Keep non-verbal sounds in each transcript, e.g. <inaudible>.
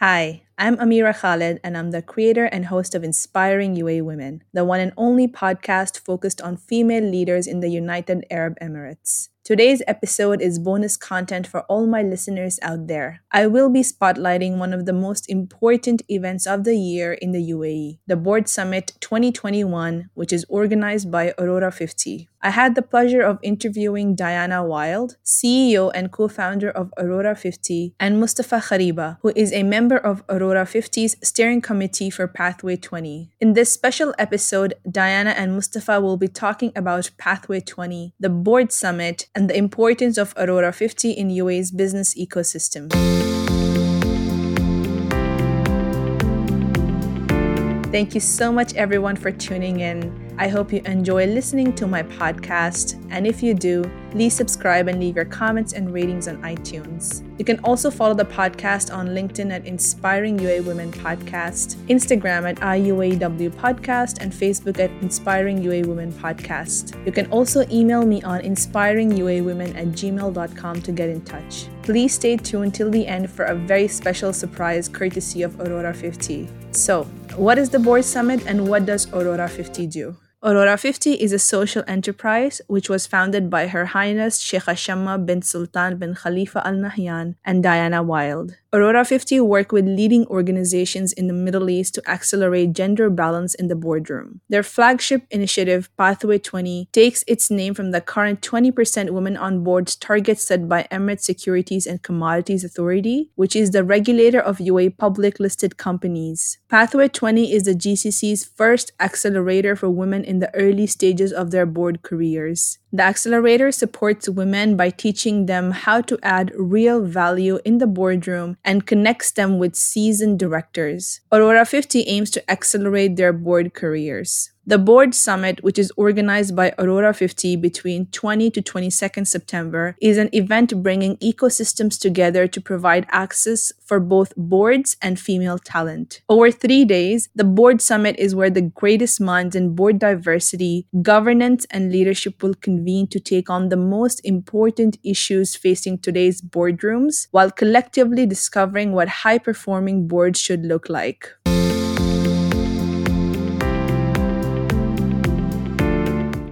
Hi, I'm Amira Khalid, and I'm the creator and host of Inspiring UAE Women, the one and only podcast focused on female leaders in the United Arab Emirates. Today's episode is bonus content for all my listeners out there. I will be spotlighting one of the most important events of the year in the UAE, the Board Summit 2021, which is organized by Aurora 50. I had the pleasure of interviewing Diana Wild, CEO and co founder of Aurora 50, and Mustafa Kheriba, who is a member of Aurora 50's steering committee for Pathway 20. In this special episode, Diana and Mustafa will be talking about Pathway 20, the Board Summit, and the importance of Aurora 50 in UAE's business ecosystem. Thank you so much, everyone, for tuning in. I hope you enjoy listening to my podcast. And if you do, please subscribe and leave your comments and ratings on iTunes. You can also follow the podcast on LinkedIn at Inspiring UAE Women Podcast, Instagram at IUAW Podcast, and Facebook at Inspiring UAE Women Podcast. You can also email me on inspiringuawomen at gmail.com to get in touch. Please stay tuned till the end for a very special surprise courtesy of Aurora 50. So, what is the Board Summit and what does Aurora 50 do? Aurora 50 is a social enterprise which was founded by Her Highness Sheikha Shamma bint Sultan bin Khalifa Al Nahyan and Diana Wild. Aurora 50 work with leading organizations in the Middle East to accelerate gender balance in the boardroom. Their flagship initiative, Pathway 20, takes its name from the current 20% women on boards target set by Emirates Securities and Commodities Authority, which is the regulator of UAE public listed companies. Pathway 20 is the GCC's first accelerator for women in the early stages of their board careers. The accelerator supports women by teaching them how to add real value in the boardroom and connects them with seasoned directors. Aurora 50 aims to accelerate their board careers. The board summit, which is organized by Aurora 50 between 20 to 22nd September, is an event bringing ecosystems together to provide access for both boards and female talent. Over three days, the board summit is where the greatest minds in board diversity, governance, and leadership will convene to take on the most important issues facing today's boardrooms while collectively discovering what high performing boards should look like.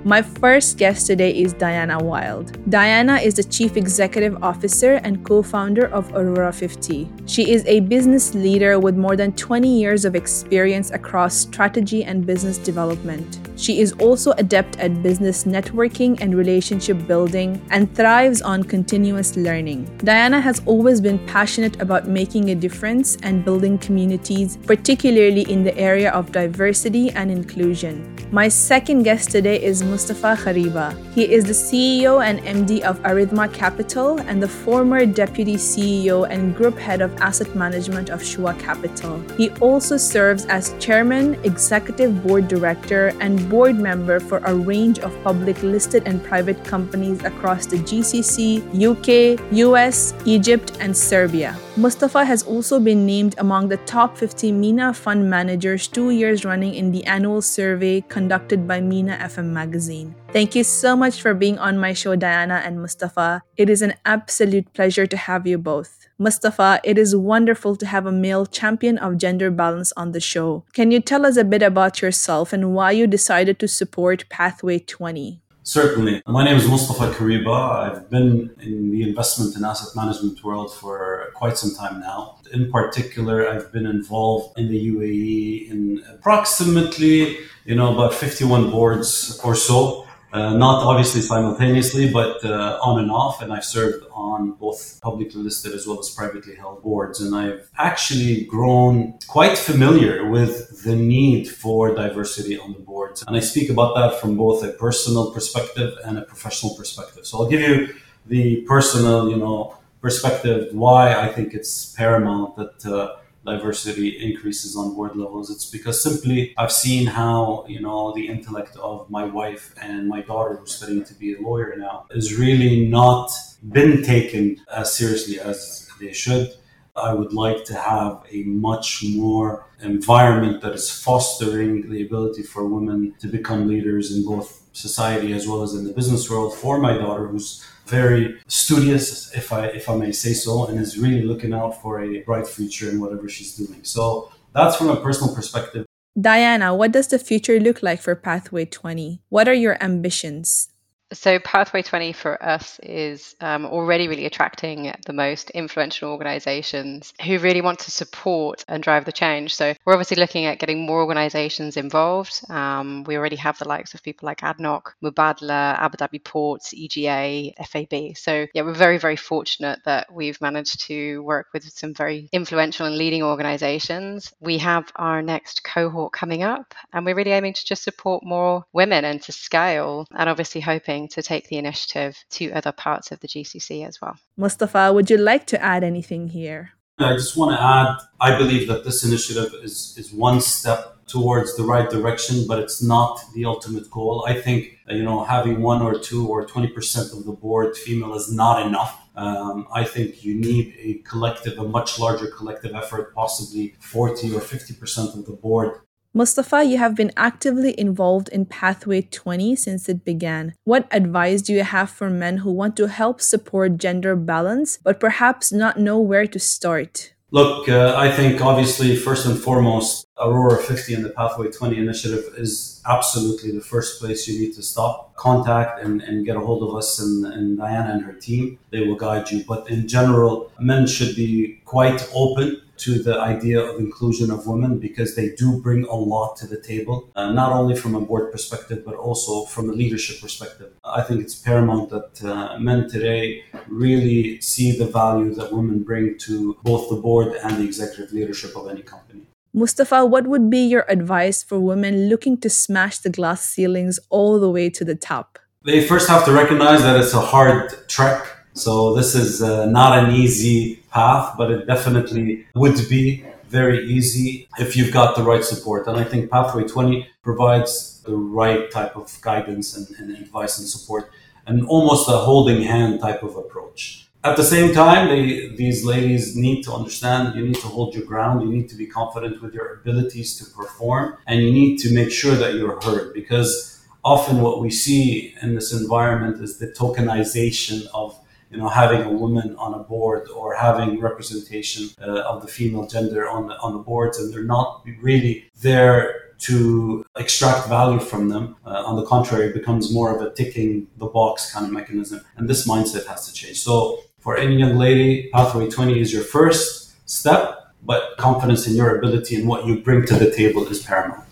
My first guest today is Diana Wild. Diana is the Chief Executive Officer and co founder of Aurora 50. She is a business leader with more than 20 years of experience across strategy and business development. She is also adept at business networking and relationship building and thrives on continuous learning. Diana has always been passionate about making a difference and building communities, particularly in the area of diversity and inclusion. My second guest today is Mustafa Kheriba. He is the CEO and MD of Arithma Capital and the former deputy CEO and group head of asset management of Shuaa Capital. He also serves as chairman, executive board director, and board member for a range of public listed and private companies across the GCC, UK, US, Egypt, and Serbia. Mustafa has also been named among the top 50 MENA fund managers two years running in the annual survey conducted by MENA FM magazine. Thank you so much for being on my show, Diana and Mustafa. It is an absolute pleasure to have you both. Mustafa, it is wonderful to have a male champion of gender balance on the show. Can you tell us a bit about yourself and why you decided to support Pathway 20? Certainly. My name is Mustafa Kheriba. I've been in the investment and asset management world for quite some time now. In particular, I've been involved in the UAE in approximately, you know, about 51 boards or so. Uh, not obviously simultaneously, but uh, on and off. And I've served on both publicly listed as well as privately held boards. And I've actually grown quite familiar with the need for diversity on the boards. And I speak about that from both a personal perspective and a professional perspective. So I'll give you the personal, you know, perspective why I think it's paramount that. Uh, diversity increases on board levels. It's because simply I've seen how, you know, the intellect of my wife and my daughter who's studying to be a lawyer now is really not been taken as seriously as they should. I would like to have a much more environment that is fostering the ability for women to become leaders in both society as well as in the business world for my daughter, who's very studious, if I if I may say so, and is really looking out for a bright future in whatever she's doing. So that's from a personal perspective. Diana, what does the future look like for Pathway 20? What are your ambitions? So, Pathway 20 for us is um, already really attracting the most influential organizations who really want to support and drive the change. So, we're obviously looking at getting more organizations involved. Um, we already have the likes of people like ADNOC, Mubadala, Abu Dhabi Ports, EGA, FAB. So, yeah, we're very, very fortunate that we've managed to work with some very influential and leading organizations. We have our next cohort coming up, and we're really aiming to just support more women and to scale, and obviously hoping to take the initiative to other parts of the GCC as well. Mustafa, would you like to add anything here? I just want to add I believe that this initiative is, is one step towards the right direction, but it's not the ultimate goal. I think, you know, having one or two or 20% of the board female is not enough. Um, I think you need a collective, a much larger collective effort, possibly 40 or 50% of the board Mustafa, you have been actively involved in Pathway 20 since it began. What advice do you have for men who want to help support gender balance but perhaps not know where to start? Look, uh, I think obviously, first and foremost, Aurora 50 and the Pathway 20 initiative is absolutely the first place you need to stop, contact, and, and get a hold of us and, and Diana and her team. They will guide you. But in general, men should be quite open to the idea of inclusion of women because they do bring a lot to the table, uh, not only from a board perspective, but also from a leadership perspective. I think it's paramount that uh, men today really see the value that women bring to both the board and the executive leadership of any company. Mustafa, what would be your advice for women looking to smash the glass ceilings all the way to the top? They first have to recognize that it's a hard trek so this is uh, not an easy path, but it definitely would be very easy if you've got the right support. And I think Pathway 20 provides the right type of guidance and, and advice and support and almost a holding hand type of approach. At the same time, they, these ladies need to understand you need to hold your ground, you need to be confident with your abilities to perform, and you need to make sure that you're heard because often what we see in this environment is the tokenization of you know, having a woman on a board or having representation uh, of the female gender on the, on the boards, and they're not really there to extract value from them. Uh, on the contrary, it becomes more of a ticking the box kind of mechanism, and this mindset has to change. So, for any young lady, Pathway 20 is your first step, but confidence in your ability and what you bring to the table is paramount.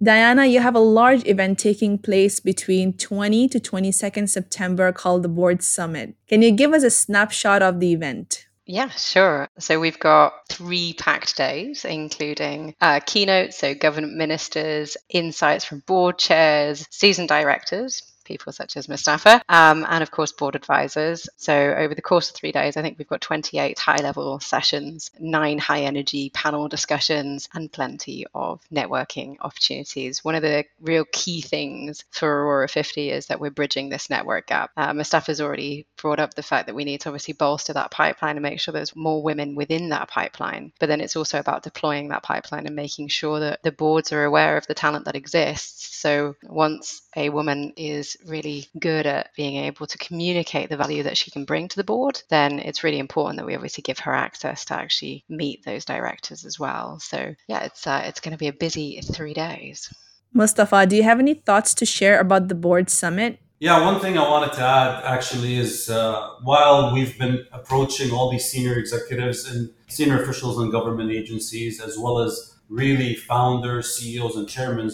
Diana, you have a large event taking place between 20 to 22nd September called the Board Summit. Can you give us a snapshot of the event? Yeah, sure. So we've got three packed days, including uh, keynotes, so government ministers, insights from board chairs, seasoned directors, people such as Mustafa, um, and of course, board advisors. So, over the course of three days, I think we've got 28 high level sessions, nine high energy panel discussions, and plenty of networking opportunities. One of the real key things for Aurora 50 is that we're bridging this network gap. Uh, Mustafa's already brought up the fact that we need to obviously bolster that pipeline and make sure there's more women within that pipeline. But then it's also about deploying that pipeline and making sure that the boards are aware of the talent that exists. So, once a woman is really good at being able to communicate the value that she can bring to the board, then it's really important that we obviously give her access to actually meet those directors as well. So yeah, it's uh, it's going to be a busy three days. Mustafa, do you have any thoughts to share about the board summit? Yeah, one thing I wanted to add actually is uh, while we've been approaching all these senior executives and senior officials in government agencies, as well as really founders, CEOs, and chairmen,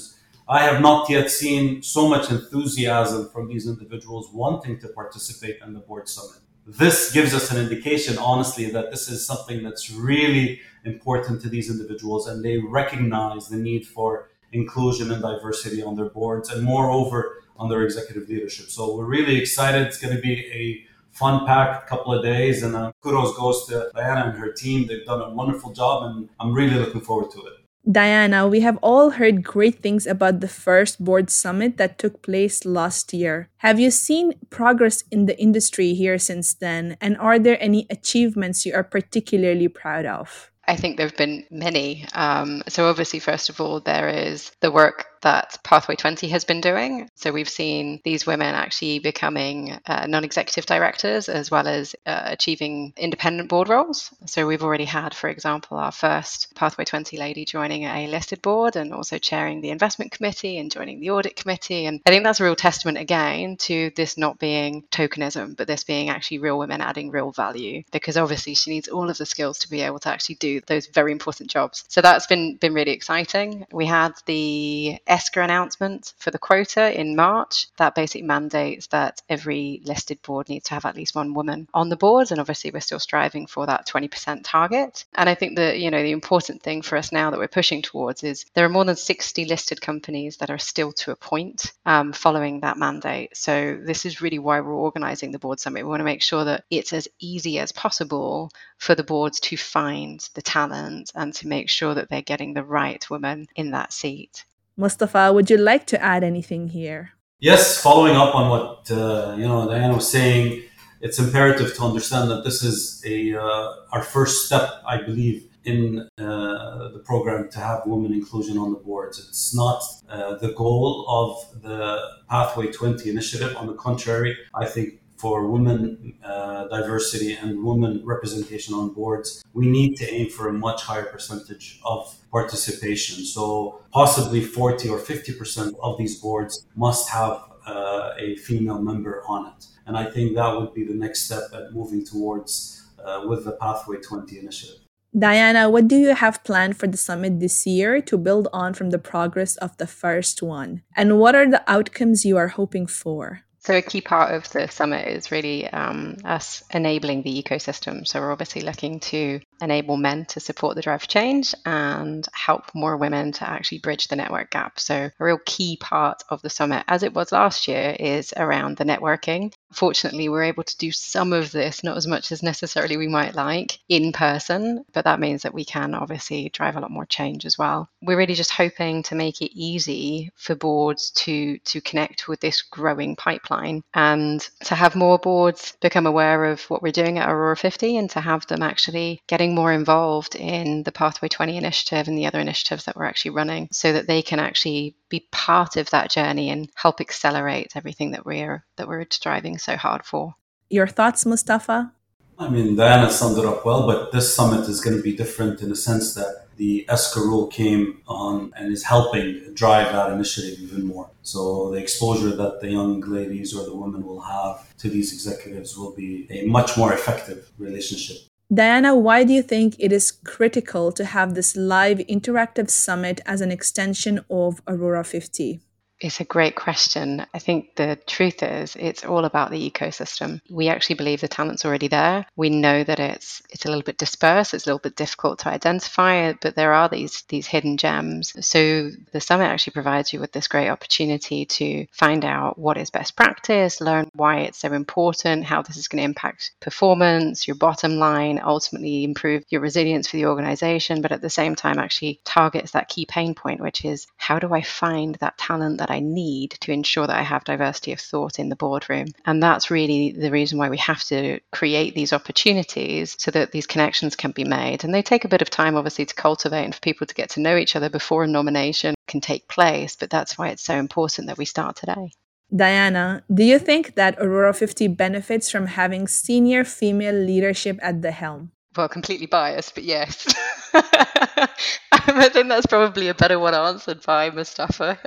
I have not yet seen so much enthusiasm from these individuals wanting to participate in the board summit. This gives us an indication, honestly, that this is something that's really important to these individuals and they recognize the need for inclusion and diversity on their boards and moreover on their executive leadership. So we're really excited. It's going to be a fun packed couple of days and uh, kudos goes to Diana and her team. They've done a wonderful job and I'm really looking forward to it. Diana, we have all heard great things about the first board summit that took place last year. Have you seen progress in the industry here since then? And are there any achievements you are particularly proud of? I think there have been many. Um, so, obviously, first of all, there is the work that Pathway 20 has been doing. So we've seen these women actually becoming uh, non executive directors as well as uh, achieving independent board roles. So we've already had, for example, our first Pathway 20 lady joining a listed board and also chairing the investment committee and joining the audit committee. And I think that's a real testament again to this not being tokenism, but this being actually real women adding real value because obviously she needs all of the skills to be able to actually do those very important jobs. So that's been been really exciting. We had the ESCA announcement for the quota in March that basically mandates that every listed board needs to have at least one woman on the board and obviously we're still striving for that 20% target. And I think that you know the important thing for us now that we're pushing towards is there are more than 60 listed companies that are still to appoint um, following that mandate. So this is really why we're organizing the board summit. We want to make sure that it's as easy as possible for the boards to find the talent and to make sure that they're getting the right woman in that seat. Mustafa, would you like to add anything here? Yes, following up on what uh, you know Diana was saying, it's imperative to understand that this is a uh, our first step, I believe, in uh, the program to have women inclusion on the boards. It's not uh, the goal of the Pathway 20 initiative. On the contrary, I think for women uh, diversity and women representation on boards, we need to aim for a much higher percentage of participation. So possibly 40 or 50% of these boards must have uh, a female member on it. And I think that would be the next step at moving towards uh, with the Pathway 20 initiative. Diana, what do you have planned for the summit this year to build on from the progress of the first one? And what are the outcomes you are hoping for? So, a key part of the summit is really um, us enabling the ecosystem. So, we're obviously looking to enable men to support the drive change and help more women to actually bridge the network gap. So, a real key part of the summit, as it was last year, is around the networking. Fortunately, we're able to do some of this, not as much as necessarily we might like, in person, but that means that we can obviously drive a lot more change as well. We're really just hoping to make it easy for boards to, to connect with this growing pipeline and to have more boards become aware of what we're doing at Aurora 50 and to have them actually getting more involved in the Pathway 20 initiative and the other initiatives that we're actually running so that they can actually be part of that journey and help accelerate everything that we're that we're striving so hard for. Your thoughts, Mustafa? I mean, Diana summed it up well, but this summit is going to be different in the sense that the ESCA rule came on and is helping drive that initiative even more. So the exposure that the young ladies or the women will have to these executives will be a much more effective relationship Diana, why do you think it is critical to have this live interactive summit as an extension of Aurora 50? It's a great question. I think the truth is it's all about the ecosystem. We actually believe the talent's already there. We know that it's it's a little bit dispersed, it's a little bit difficult to identify, but there are these these hidden gems. So the summit actually provides you with this great opportunity to find out what is best practice, learn why it's so important, how this is going to impact performance, your bottom line, ultimately improve your resilience for the organization, but at the same time actually targets that key pain point, which is how do I find that talent that that I need to ensure that I have diversity of thought in the boardroom. And that's really the reason why we have to create these opportunities so that these connections can be made. And they take a bit of time, obviously, to cultivate and for people to get to know each other before a nomination can take place. But that's why it's so important that we start today. Diana, do you think that Aurora 50 benefits from having senior female leadership at the helm? Well, completely biased, but yes. <laughs> I think that's probably a better one answered by Mustafa.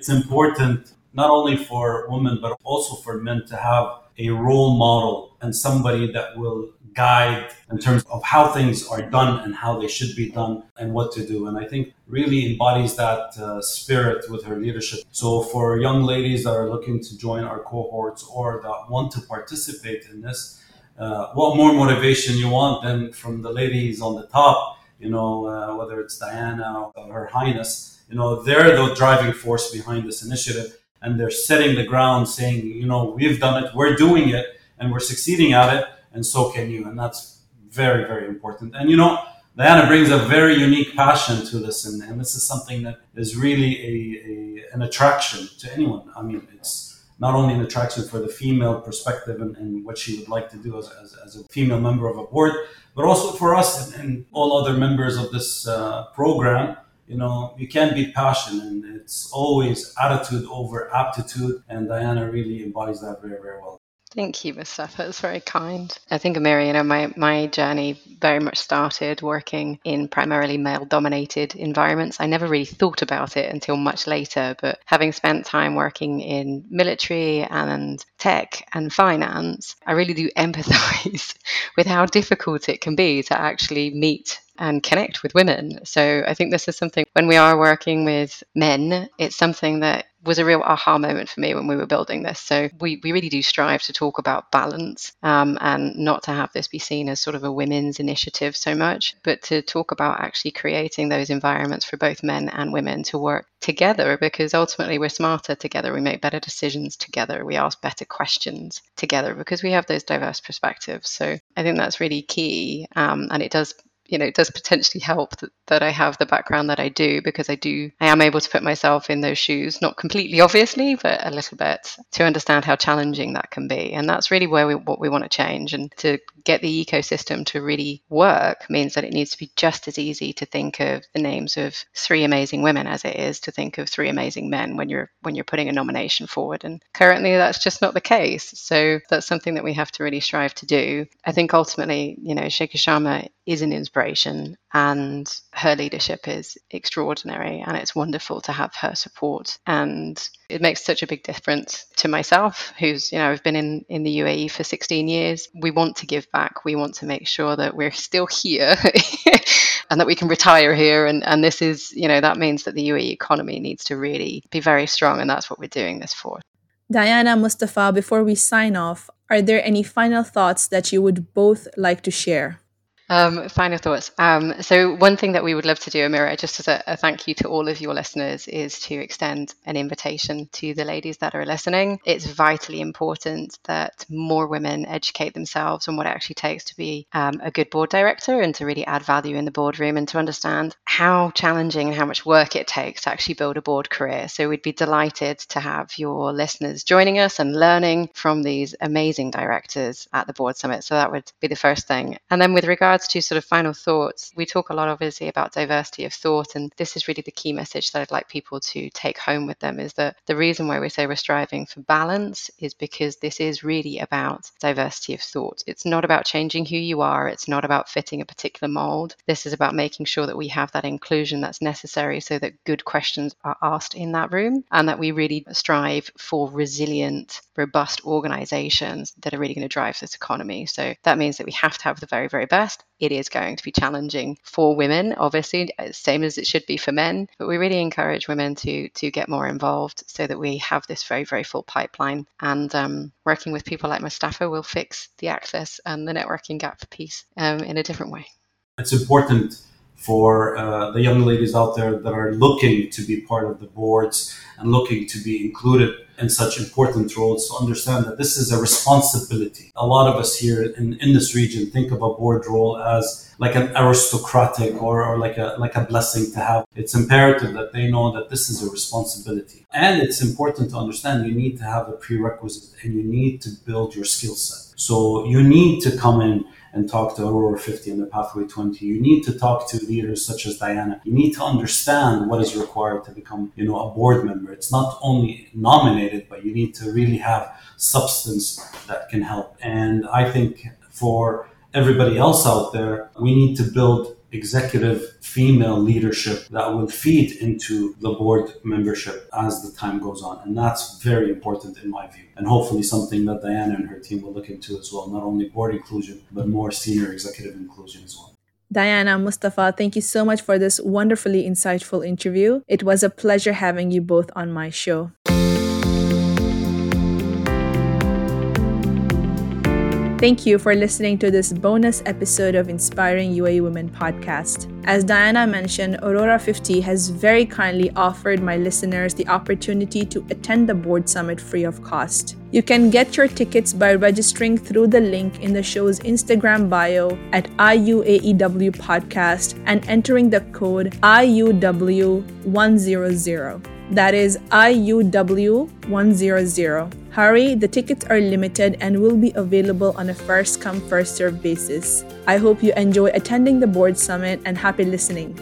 It's important not only for women, but also for men to have a role model and somebody that will guide in terms of how things are done and how they should be done and what to do. And I think really embodies that uh, spirit with her leadership. So for young ladies that are looking to join our cohorts or that want to participate in this, uh, what more motivation you want than from the ladies on the top, you know, uh, whether it's Diana or Her Highness you know, they're the driving force behind this initiative and they're setting the ground saying, you know, we've done it, we're doing it, and we're succeeding at it, and so can you. And that's very, very important. And, you know, Diana brings a very unique passion to this, and, and this is something that is really a, a, an attraction to anyone. I mean, it's not only an attraction for the female perspective and, and what she would like to do as, as, as, a female member of a board, but also for us and, and all other members of this uh, program you know, you can't be passion and it's always attitude over aptitude. And Diana really embodies that very, very well. Thank you, Mustafa. It's very kind. I think, Amira, you know, my, my journey very much started working in primarily male dominated environments. I never really thought about it until much later, but having spent time working in military and tech and finance, I really do <laughs> empathize with how difficult it can be to actually meet and connect with women. So I think this is something when we are working with men, it's something that was a real aha moment for me when we were building this. So we, we really do strive to talk about balance um, and not to have this be seen as sort of a women's initiative so much, but to talk about actually creating those environments for both men and women to work together because ultimately we're smarter together. We make better decisions together. We ask better questions together because we have those diverse perspectives. So I think that's really key. Um, and it does you know, it does potentially help that, that I have the background that I do because I do, I am able to put myself in those shoes, not completely obviously, but a little bit to understand how challenging that can be. And that's really where we, what we want to change. And to get the ecosystem to really work means that it needs to be just as easy to think of the names of three amazing women as it is to think of three amazing men when you're, when you're putting a nomination forward. And currently that's just not the case. So that's something that we have to really strive to do. I think ultimately, you know, Sheikha Shamma is an inspiration and her leadership is extraordinary and it's wonderful to have her support. And it makes such a big difference to myself who's you know I've been in in the UAE for 16 years. We want to give back. We want to make sure that we're still here <laughs> and that we can retire here. And and this is you know that means that the UAE economy needs to really be very strong and that's what we're doing this for. Diana Mustafa before we sign off are there any final thoughts that you would both like to share um, final thoughts. Um, so, one thing that we would love to do, Amira, just as a, a, thank you to all of your listeners, is to extend an invitation to the ladies that are listening. It's vitally important that more women educate themselves on what it actually takes to be um, a good board director and to really add value in the boardroom and to understand how challenging and how much work it takes to actually build a board career. So, we'd be delighted to have your listeners joining us and learning from these amazing directors at the Board Summit. So, that would be the first thing. And then, with regards regards to sort of final thoughts, we talk a lot obviously about diversity of thought, and this is really the key message that I'd like people to take home with them is that the reason why we say we're striving for balance is because this is really about diversity of thought. It's not about changing who you are, it's not about fitting a particular mold. This is about making sure that we have that inclusion that's necessary so that good questions are asked in that room and that we really strive for resilient, robust organizations that are really going to drive this economy. So that means that we have to have the very, very best it is going to be challenging for women, obviously, same as it should be for men. But we really encourage women to to get more involved so that we have this very very full pipeline. And um, working with people like Mustafa will fix the access and the networking gap piece um, in a different way. It's important for uh, the young ladies out there that are looking to be part of the boards and looking to be included in such important roles to understand that this is a responsibility. A lot of us here in, in this region think of a board role as like an aristocratic or, or like a like a blessing to have. It's imperative that they know that this is a responsibility. And it's important to understand you need to have a prerequisite and you need to build your skill set. So you need to come in and talk to Aurora 50 and the Pathway 20. You need to talk to leaders such as Diana. You need to understand what is required to become, you know, a board member. It's not only nominated, but you need to really have substance that can help. And I think for everybody else out there, we need to build executive female leadership that will feed into the board membership as the time goes on. And that's very important in my view. And hopefully something that Diana and her team will look into as well, not only board inclusion, but more senior executive inclusion as well. Diana, Mustafa, thank you so much for this wonderfully insightful interview. It was a pleasure having you both on my show. Thank you for listening to this bonus episode of Inspiring UAE Women podcast. As Diana mentioned, Aurora 50 has very kindly offered my listeners the opportunity to attend the board summit free of cost. You can get your tickets by registering through the link in the show's Instagram bio at IUAEW podcast and entering the code IUW100. That is IUW100. Hurry, the tickets are limited and will be available on a first come, first served basis. I hope you enjoy attending the board summit and happy listening.